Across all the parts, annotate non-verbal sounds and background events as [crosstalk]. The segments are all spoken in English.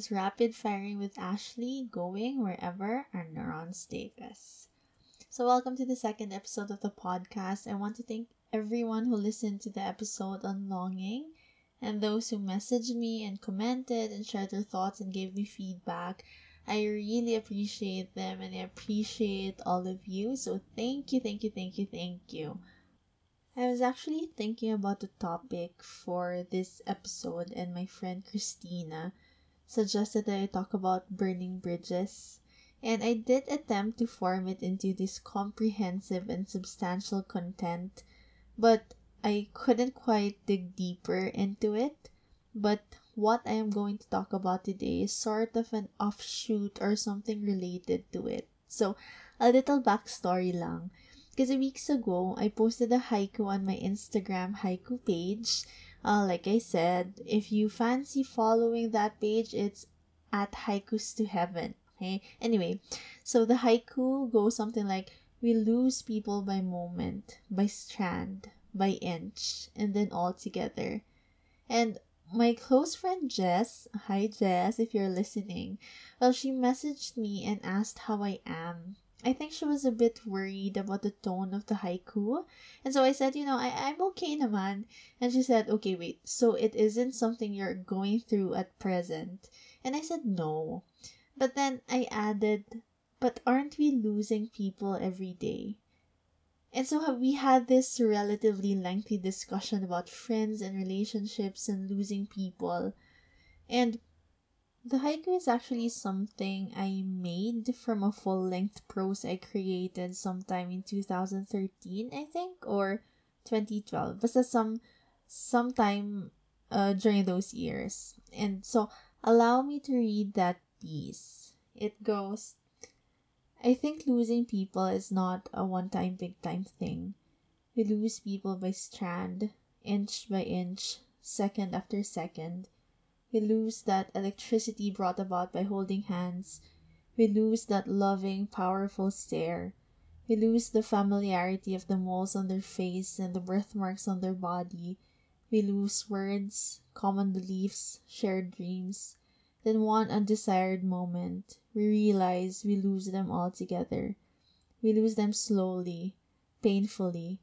is Rapid Firing with Ashley, going wherever our neurons take us. So, welcome to the second episode of the podcast. I want to thank everyone who listened to the episode on longing and those who messaged me and commented and shared their thoughts and gave me feedback. I really appreciate them and I appreciate all of you. So, thank you, thank you, thank you, thank you. I was actually thinking about the topic for this episode, and my friend Christina suggested that I talk about burning bridges. And I did attempt to form it into this comprehensive and substantial content, but I couldn't quite dig deeper into it. But what I am going to talk about today is sort of an offshoot or something related to it. So, a little backstory lang. Because weeks ago, I posted a haiku on my Instagram haiku page. Uh, like I said, if you fancy following that page, it's at haikus to heaven. Okay. Anyway, so the haiku goes something like, "We lose people by moment, by strand, by inch, and then all together." And my close friend Jess, hi Jess, if you're listening, well, she messaged me and asked how I am. I think she was a bit worried about the tone of the haiku. And so I said, you know, I, I'm okay naman. And she said, okay, wait, so it isn't something you're going through at present. And I said, no. But then I added, but aren't we losing people every day? And so we had this relatively lengthy discussion about friends and relationships and losing people. And the haiku is actually something I made from a full length prose I created sometime in 2013, I think, or 2012. But some sometime uh, during those years. And so allow me to read that piece. It goes I think losing people is not a one time big time thing. We lose people by strand, inch by inch, second after second we lose that electricity brought about by holding hands. We lose that loving, powerful stare. We lose the familiarity of the moles on their face and the birthmarks on their body. We lose words, common beliefs, shared dreams. Then one undesired moment, we realize we lose them altogether. We lose them slowly, painfully.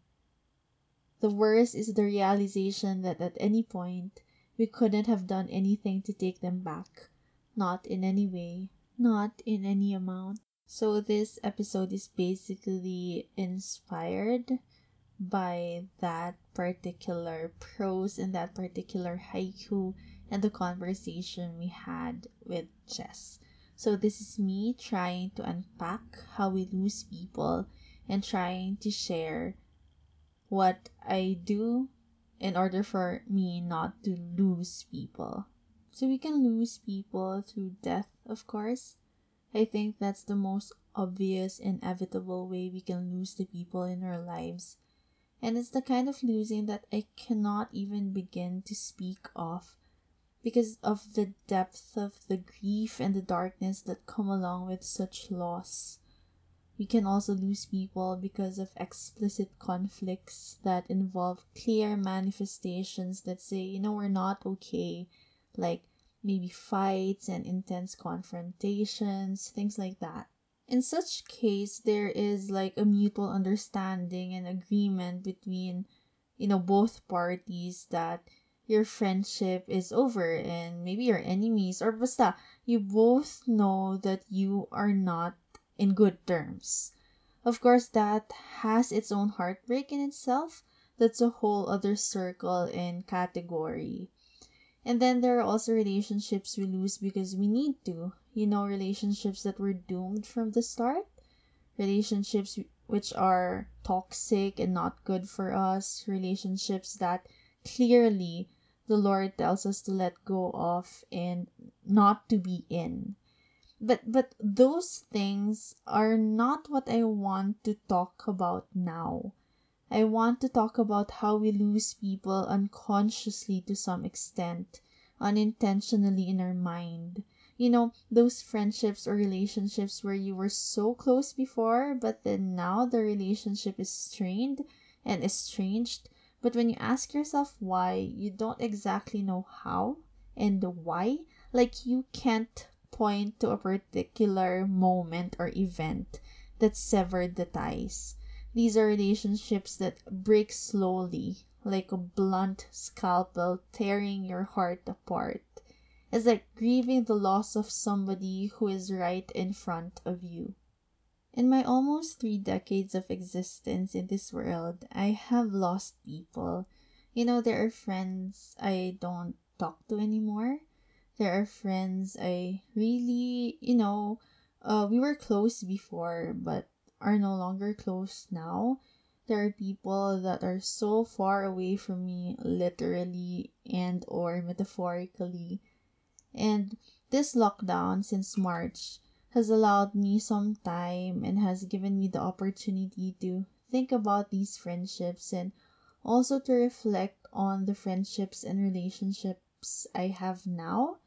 The worst is the realization that at any point we couldn't have done anything to take them back. Not in any way, not in any amount. So, this episode is basically inspired by that particular prose and that particular haiku and the conversation we had with Jess. So, this is me trying to unpack how we lose people and trying to share what I do in order for me not to lose people. So we can lose people through death, of course. I think that's the most obvious, inevitable way we can lose the people in our lives. And it's the kind of losing that I cannot even begin to speak of because of the depth of the grief and the darkness that come along with such loss. We can also lose people because of explicit conflicts that involve clear manifestations that say, you know, we're not okay, like maybe fights and intense confrontations, things like that. In such case, there is like a mutual understanding and agreement between, you know, both parties that your friendship is over and maybe your enemies or basta, you both know that you are not in good terms. Of course, that has its own heartbreak in itself. That's a whole other circle and category. And then there are also relationships we lose because we need to. You know, relationships that were doomed from the start, relationships which are toxic and not good for us, relationships that clearly the Lord tells us to let go of and not to be in but but those things are not what I want to talk about now. I want to talk about how we lose people unconsciously to some extent, unintentionally in our mind. You know, those friendships or relationships where you were so close before, but then now the relationship is strained and estranged. But when you ask yourself why, you don't exactly know how and why Like you can't point to a particular moment or event that severed the ties. These are relationships that break slowly, like a blunt scalpel tearing your heart apart. It's like grieving the loss of somebody who is right in front of you. In my almost three decades of existence in this world, I have lost people. You know, there are friends I don't talk to anymore. There are friends I really, you know, uh, we were close before, but are no longer close now. There are people that are so far away from me, literally and or metaphorically. And this lockdown since March has allowed me some time and has given me the opportunity to think about these friendships and also to reflect on the friendships and relationships I have now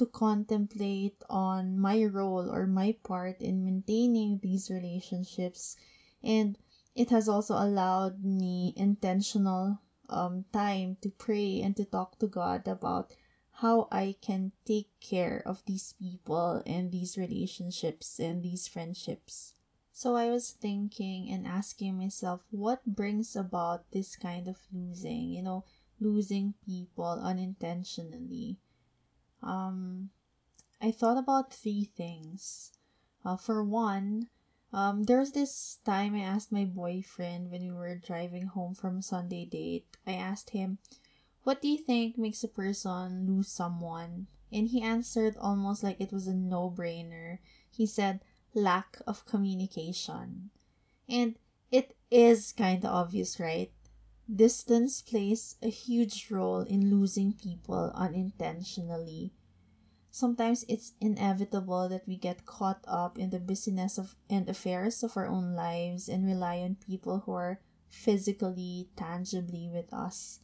to contemplate on my role or my part in maintaining these relationships and it has also allowed me intentional um, time to pray and to talk to God about how I can take care of these people and these relationships and these friendships. So I was thinking and asking myself what brings about this kind of losing, you know, losing people unintentionally. Um I thought about three things. Uh, for one, um, there was this time I asked my boyfriend when we were driving home from Sunday date. I asked him, what do you think makes a person lose someone? And he answered almost like it was a no brainer. He said, lack of communication. And it is kind of obvious, right? Distance plays a huge role in losing people unintentionally. Sometimes it's inevitable that we get caught up in the busyness of and affairs of our own lives and rely on people who are physically, tangibly with us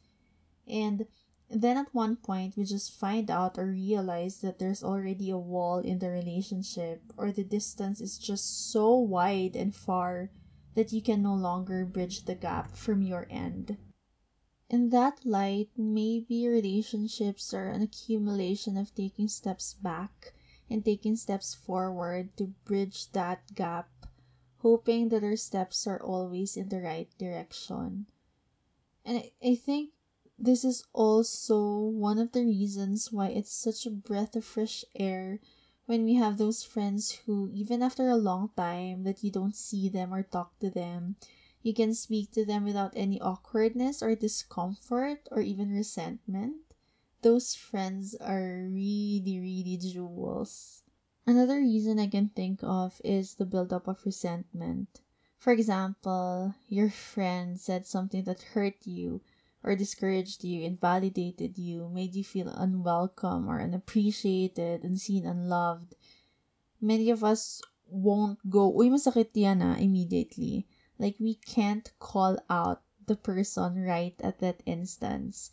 and then at one point, we just find out or realize that there's already a wall in the relationship, or the distance is just so wide and far that you can no longer bridge the gap from your end. In that light, maybe relationships are an accumulation of taking steps back and taking steps forward to bridge that gap, hoping that our steps are always in the right direction. And I think this is also one of the reasons why it's such a breath of fresh air when we have those friends who, even after a long time that you don't see them or talk to them, you can speak to them without any awkwardness or discomfort or even resentment. Those friends are really, really jewels. Another reason I can think of is the buildup of resentment. For example, your friend said something that hurt you or discouraged you, invalidated you, made you feel unwelcome or unappreciated, unseen, unloved, many of us won't go, uy, masakit yan ah, immediately. Like, we can't call out the person right at that instance.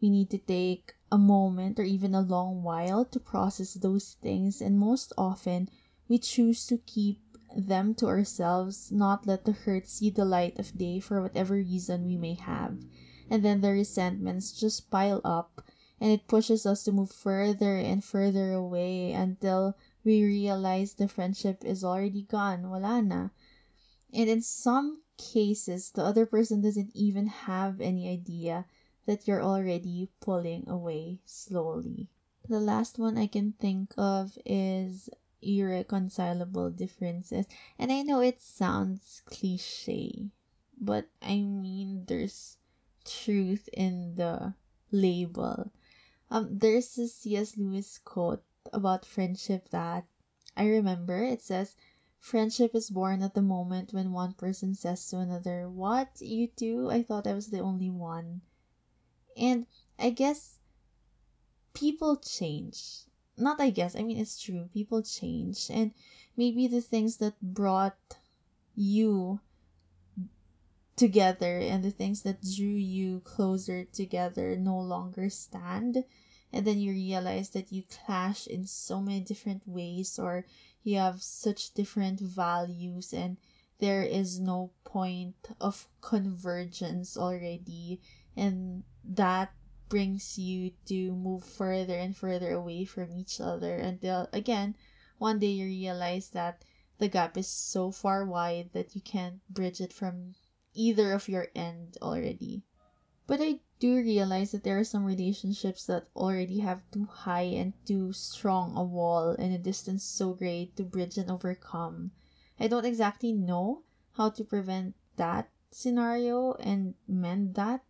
We need to take a moment or even a long while to process those things, and most often, we choose to keep them to ourselves, not let the hurt see the light of day for whatever reason we may have and then the resentments just pile up and it pushes us to move further and further away until we realize the friendship is already gone, wala na. And in some cases, the other person doesn't even have any idea that you're already pulling away slowly. The last one I can think of is irreconcilable differences. And I know it sounds cliche, but I mean, there's truth in the label. Um, there's a C.S. Lewis quote about friendship that I remember. It says, Friendship is born at the moment when one person says to another, What, you too? I thought I was the only one. And I guess people change. Not I guess, I mean, it's true. People change. And maybe the things that brought you together and the things that drew you closer together no longer stand. And then you realize that you clash in so many different ways or you have such different values and there is no point of convergence already. And that brings you to move further and further away from each other until again one day you realize that the gap is so far wide that you can't bridge it from either of your end already. But I do realize that there are some relationships that already have too high and too strong a wall and a distance so great to bridge and overcome. I don't exactly know how to prevent that scenario and mend that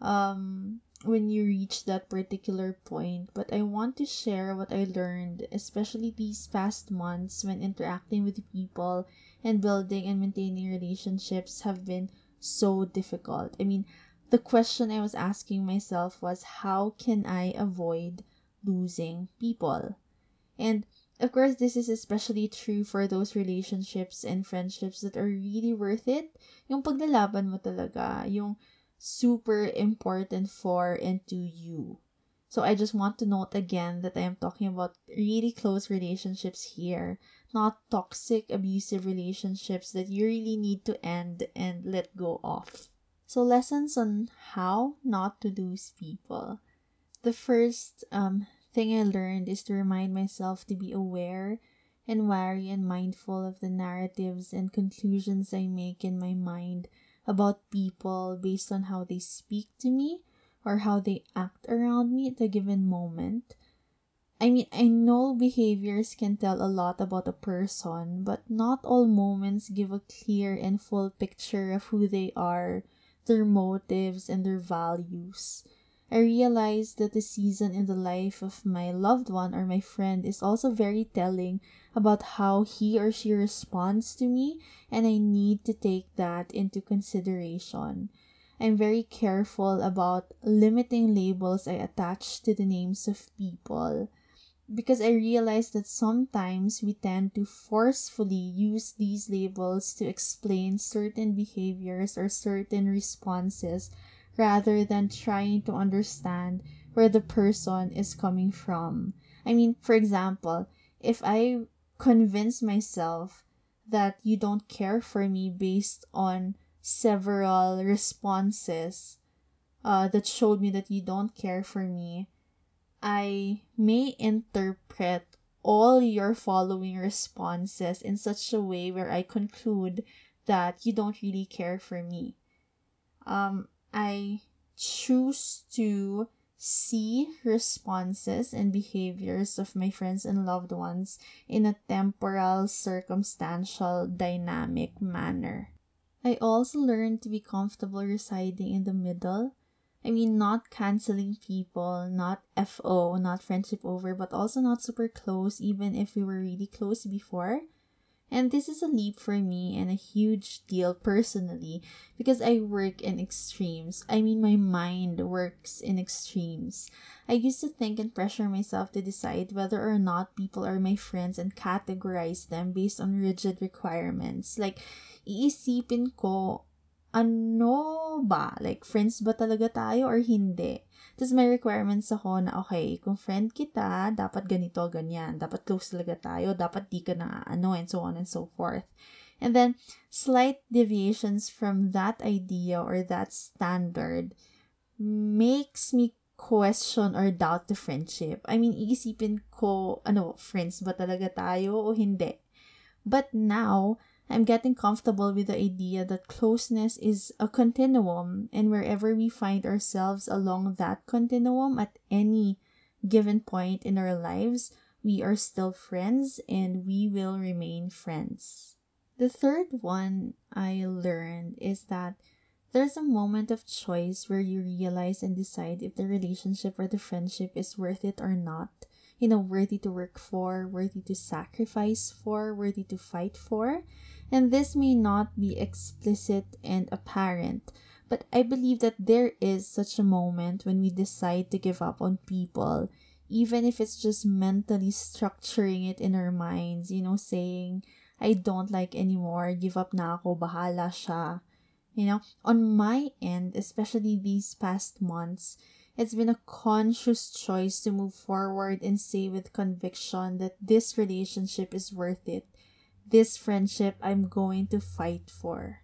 um when you reach that particular point but i want to share what i learned especially these past months when interacting with people and building and maintaining relationships have been so difficult i mean the question i was asking myself was how can i avoid losing people and of course, this is especially true for those relationships and friendships that are really worth it. Yung paglalaban mo talaga, yung super important for and to you. So I just want to note again that I am talking about really close relationships here, not toxic, abusive relationships that you really need to end and let go of. So lessons on how not to lose people. The first um, thing I learned is to remind myself to be aware and wary and mindful of the narratives and conclusions I make in my mind about people based on how they speak to me or how they act around me at a given moment. I mean, I know behaviors can tell a lot about a person, but not all moments give a clear and full picture of who they are, their motives, and their values. I realized that the season in the life of my loved one or my friend is also very telling about how he or she responds to me, and I need to take that into consideration. I'm very careful about limiting labels I attach to the names of people because I realize that sometimes we tend to forcefully use these labels to explain certain behaviors or certain responses rather than trying to understand where the person is coming from. I mean, for example, if I convince myself that you don't care for me based on several responses uh, that showed me that you don't care for me, I may interpret all your following responses in such a way where I conclude that you don't really care for me. Um, I choose to see responses and behaviors of my friends and loved ones in a temporal, circumstantial, dynamic manner. I also learned to be comfortable residing in the middle. I mean, not canceling people, not FO, not friendship over, but also not super close, even if we were really close before. And this is a leap for me and a huge deal personally because I work in extremes. I mean, my mind works in extremes. I used to think and pressure myself to decide whether or not people are my friends and categorize them based on rigid requirements. Like, iisipin ko, ano ba? Like, friends ba talaga tayo or hindi? Tapos may requirements ako na, okay, kung friend kita, dapat ganito, ganyan. Dapat close talaga tayo. Dapat di ka na ano, and so on and so forth. And then, slight deviations from that idea or that standard makes me question or doubt the friendship. I mean, iisipin ko, ano, friends ba talaga tayo o hindi? But now, I'm getting comfortable with the idea that closeness is a continuum, and wherever we find ourselves along that continuum at any given point in our lives, we are still friends and we will remain friends. The third one I learned is that there's a moment of choice where you realize and decide if the relationship or the friendship is worth it or not. You know, worthy to work for, worthy to sacrifice for, worthy to fight for and this may not be explicit and apparent, but I believe that there is such a moment when we decide to give up on people, even if it's just mentally structuring it in our minds, you know, saying, I don't like anymore, give up na ako, bahala siya. You know, on my end, especially these past months, it's been a conscious choice to move forward and say with conviction that this relationship is worth it this friendship I'm going to fight for.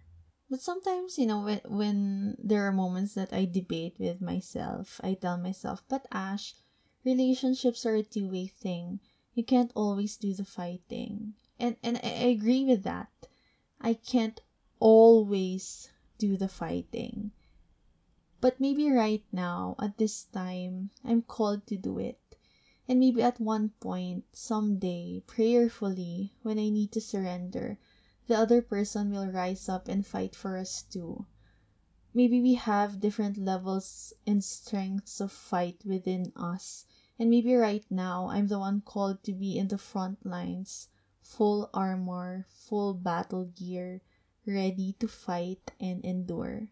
But sometimes, you know, when, when there are moments that I debate with myself, I tell myself, but Ash, relationships are a two way thing. You can't always do the fighting. And, and I agree with that. I can't always do the fighting. But maybe right now, at this time, I'm called to do it. And maybe at one point, someday, prayerfully, when I need to surrender, the other person will rise up and fight for us too. Maybe we have different levels and strengths of fight within us. And maybe right now I'm the one called to be in the front lines, full armor, full battle gear, ready to fight and endure.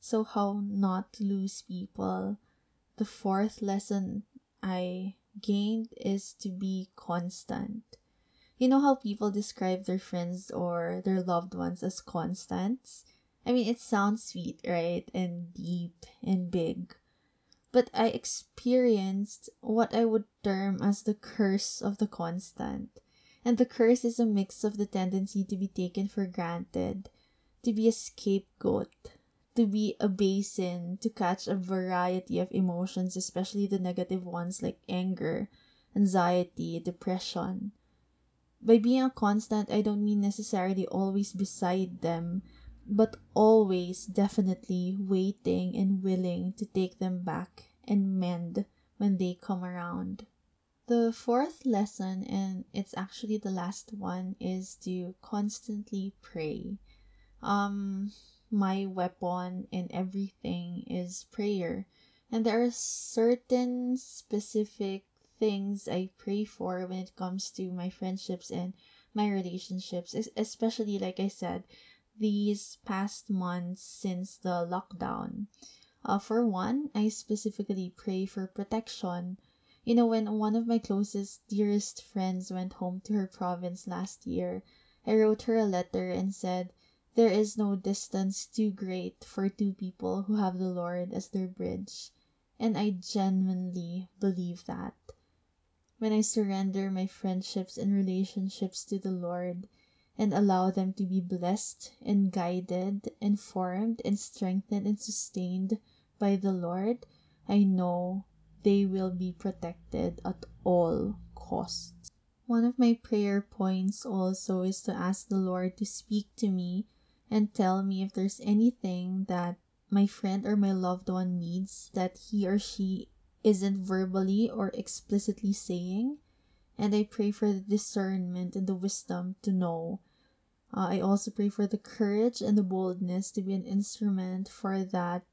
So, how not to lose people? The fourth lesson I gained is to be constant. You know how people describe their friends or their loved ones as constants? I mean, it sounds sweet, right? And deep and big. But I experienced what I would term as the curse of the constant. And the curse is a mix of the tendency to be taken for granted, to be a scapegoat, to be a basin to catch a variety of emotions, especially the negative ones like anger, anxiety, depression by being a constant, I don't mean necessarily always beside them, but always definitely waiting and willing to take them back and mend when they come around. The fourth lesson, and it's actually the last one, is to constantly pray. Um, my weapon in everything is prayer. And there are certain specific things I pray for when it comes to my friendships and my relationships, especially, like I said, these past months since the lockdown. Uh, for one, I specifically pray for protection. You know, when one of my closest, dearest friends went home to her province last year, I wrote her a letter and said, There is no distance too great for two people who have the Lord as their bridge. And I genuinely believe that when I surrender my friendships and relationships to the Lord and allow them to be blessed and guided and formed and strengthened and sustained by the Lord, I know they will be protected at all costs. One of my prayer points also is to ask the Lord to speak to me and tell me if there's anything that my friend or my loved one needs that he or she isn't verbally or explicitly saying. And I pray for the discernment and the wisdom to know. Uh, I also pray for the courage and the boldness to be an instrument for that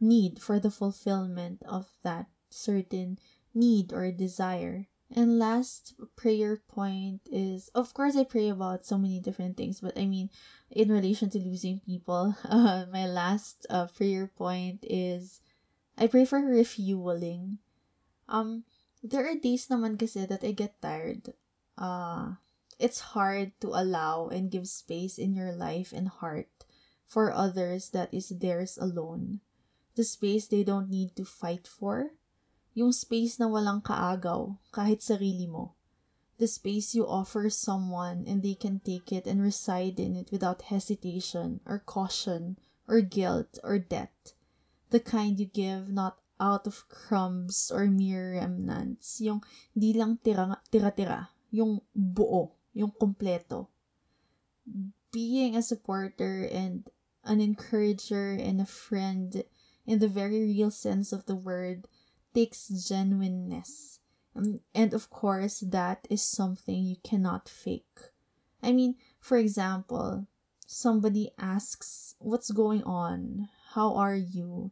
need, for the fulfillment of that certain need or desire. And last prayer point is, of course, I pray about so many different things, but I mean, in relation to losing people, [laughs] uh, my last uh, prayer point is I pray for refueling. Um, there are days naman kasi that I get tired. Uh, it's hard to allow and give space in your life and heart for others that is theirs alone. The space they don't need to fight for. Yung space na walang kaagaw, kahit sarili mo. The space you offer someone and they can take it and reside in it without hesitation or caution or guilt or debt the kind you give not out of crumbs or mere remnants. Yung di lang tira, tira-tira. Yung buo. Yung kompleto. Being a supporter and an encourager and a friend in the very real sense of the word takes genuineness. Um, and of course, that is something you cannot fake. I mean, for example, somebody asks, What's going on? How are you?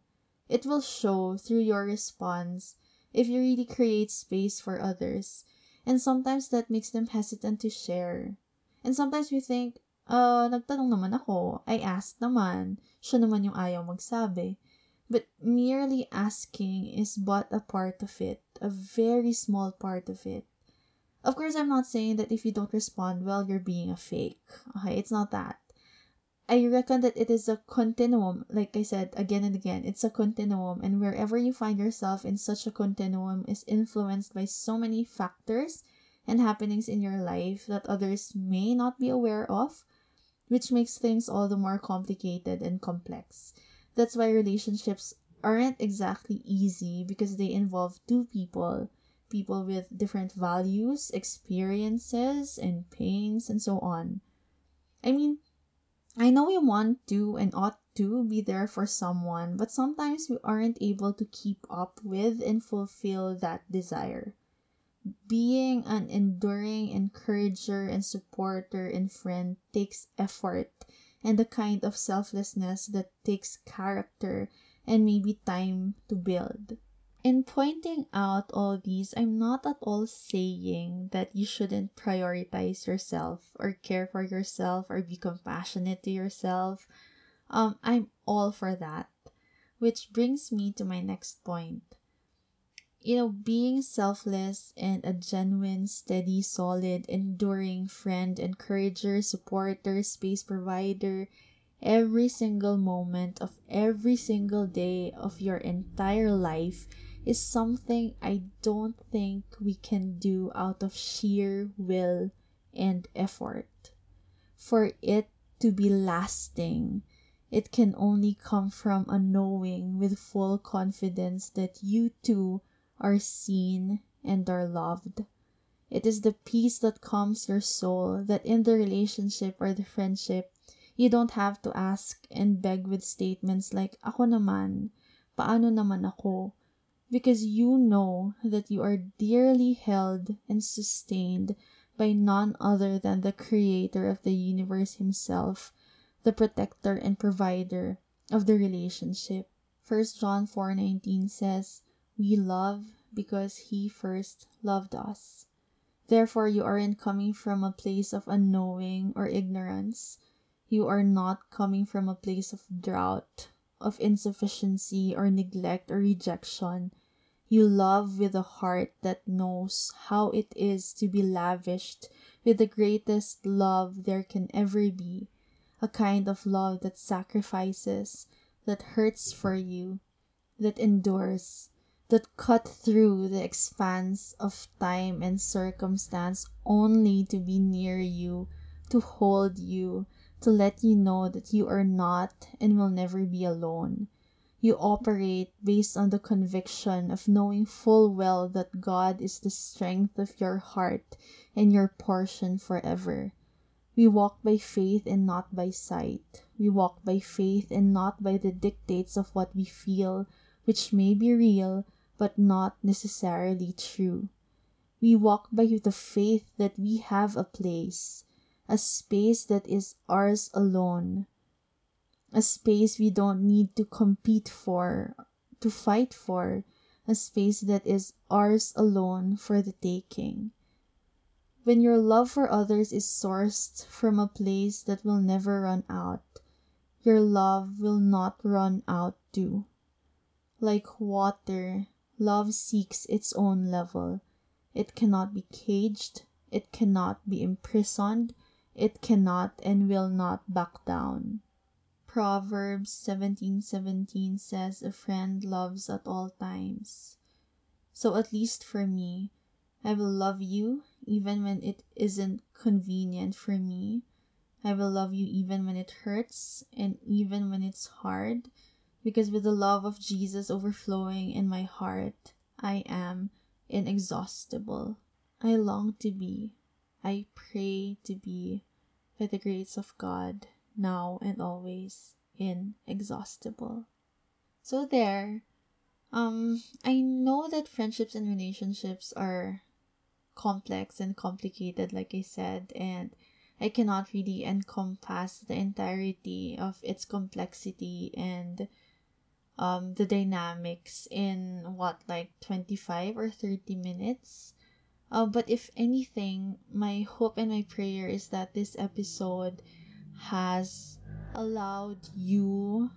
It will show through your response if you really create space for others. And sometimes that makes them hesitant to share. And sometimes we think, uh, nagtanong naman ako. I asked naman. Siya naman yung ayaw magsabi. But merely asking is but a part of it, a very small part of it. Of course, I'm not saying that if you don't respond well, you're being a fake. Okay, it's not that. I reckon that it is a continuum. Like I said again and again, it's a continuum, and wherever you find yourself in such a continuum is influenced by so many factors and happenings in your life that others may not be aware of. which makes things all the more complicated and complex. That's why relationships aren't exactly easy because they involve two people, people with different values, experiences, and pains, and so on. I mean, I know we want to and ought to be there for someone, but sometimes we aren't able to keep up with and fulfill that desire. Being an enduring encourager and supporter and friend takes effort and the kind of selflessness that takes character and maybe time to build. In pointing out all these, I'm not at all saying that you shouldn't prioritize yourself or care for yourself or be compassionate to yourself. Um, I'm all for that. Which brings me to my next point you know, being selfless and a genuine, steady, solid, enduring friend, encourager, supporter, space provider, every single moment of every single day of your entire life is something I don't think we can do out of sheer will and effort. For it to be lasting, it can only come from a knowing with full confidence that you too are seen and are loved. It is the peace that calms your soul that in the relationship or the friendship, you don't have to ask and beg with statements like, ako naman, paano naman ako? Because you know that you are dearly held and sustained by none other than the creator of the universe himself, the protector and provider of the relationship. 1 John 4:19 says, we love because He first loved us. Therefore, you aren't coming from a place of unknowing or ignorance. You are not coming from a place of drought, of insufficiency or neglect or rejection. You love with a heart that knows how it is to be lavished with the greatest love there can ever be, a kind of love that sacrifices, that hurts for you, that endures, that cut through the expanse of time and circumstance only to be near you, to hold you, to let you know that you are not and will never be alone. You operate based on the conviction of knowing full well that God is the strength of your heart and your portion forever. We walk by faith and not by sight. We walk by faith and not by the dictates of what we feel, which may be real, but not necessarily true. We walk by the faith that we have a place, a space that is ours alone, a space we don't need to compete for, to fight for, a space that is ours alone for the taking. When your love for others is sourced from a place that will never run out, your love will not run out too. Like water, Love seeks its own level. It cannot be caged, it cannot be imprisoned, it cannot and will not back down. Proverbs 17:17 says a friend loves at all times. So at least for me, I will love you even when it isn't convenient for me. I will love you even when it hurts and even when it's hard because with the love of Jesus overflowing in my heart, I am inexhaustible. I long to be, I pray to be, by the grace of God, now and always, inexhaustible. So there, um, I know that friendships and relationships are complex and complicated, like I said, and I cannot really encompass the entirety of its complexity and um, the dynamics in what like 25 or 30 minutes? Uh, but if anything my hope and my prayer is that this episode has allowed you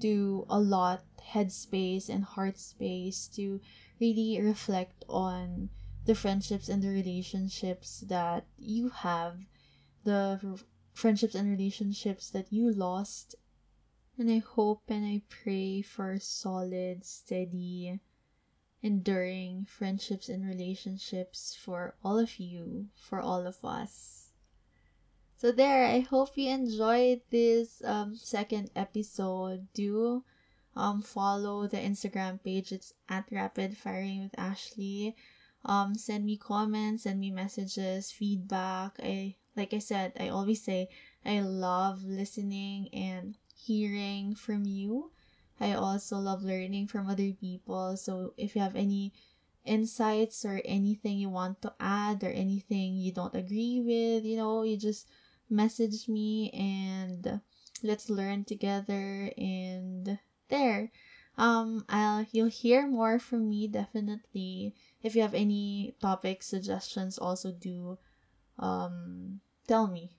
to a lot headspace and heart space to really reflect on the friendships and the relationships that you have the friendships and relationships that you lost and I hope and I pray for solid, steady, enduring friendships and relationships for all of you, for all of us. So there, I hope you enjoyed this um second episode. Do um follow the Instagram page. It's at Rapid Firing with Ashley. Um send me comments, send me messages, feedback. I like I said, I always say I love listening and hearing from you. I also love learning from other people. So if you have any insights or anything you want to add or anything you don't agree with, you know, you just message me and let's learn together and there. Um I'll you'll hear more from me definitely. If you have any topic suggestions also do um tell me.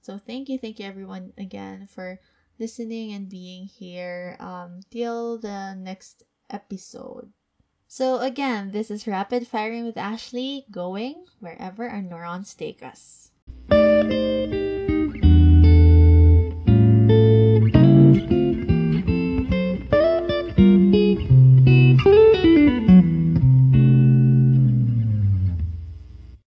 So thank you, thank you everyone again for listening and being here um, till the next episode. So, again, this is Rapid Firing with Ashley, going wherever our neurons take us.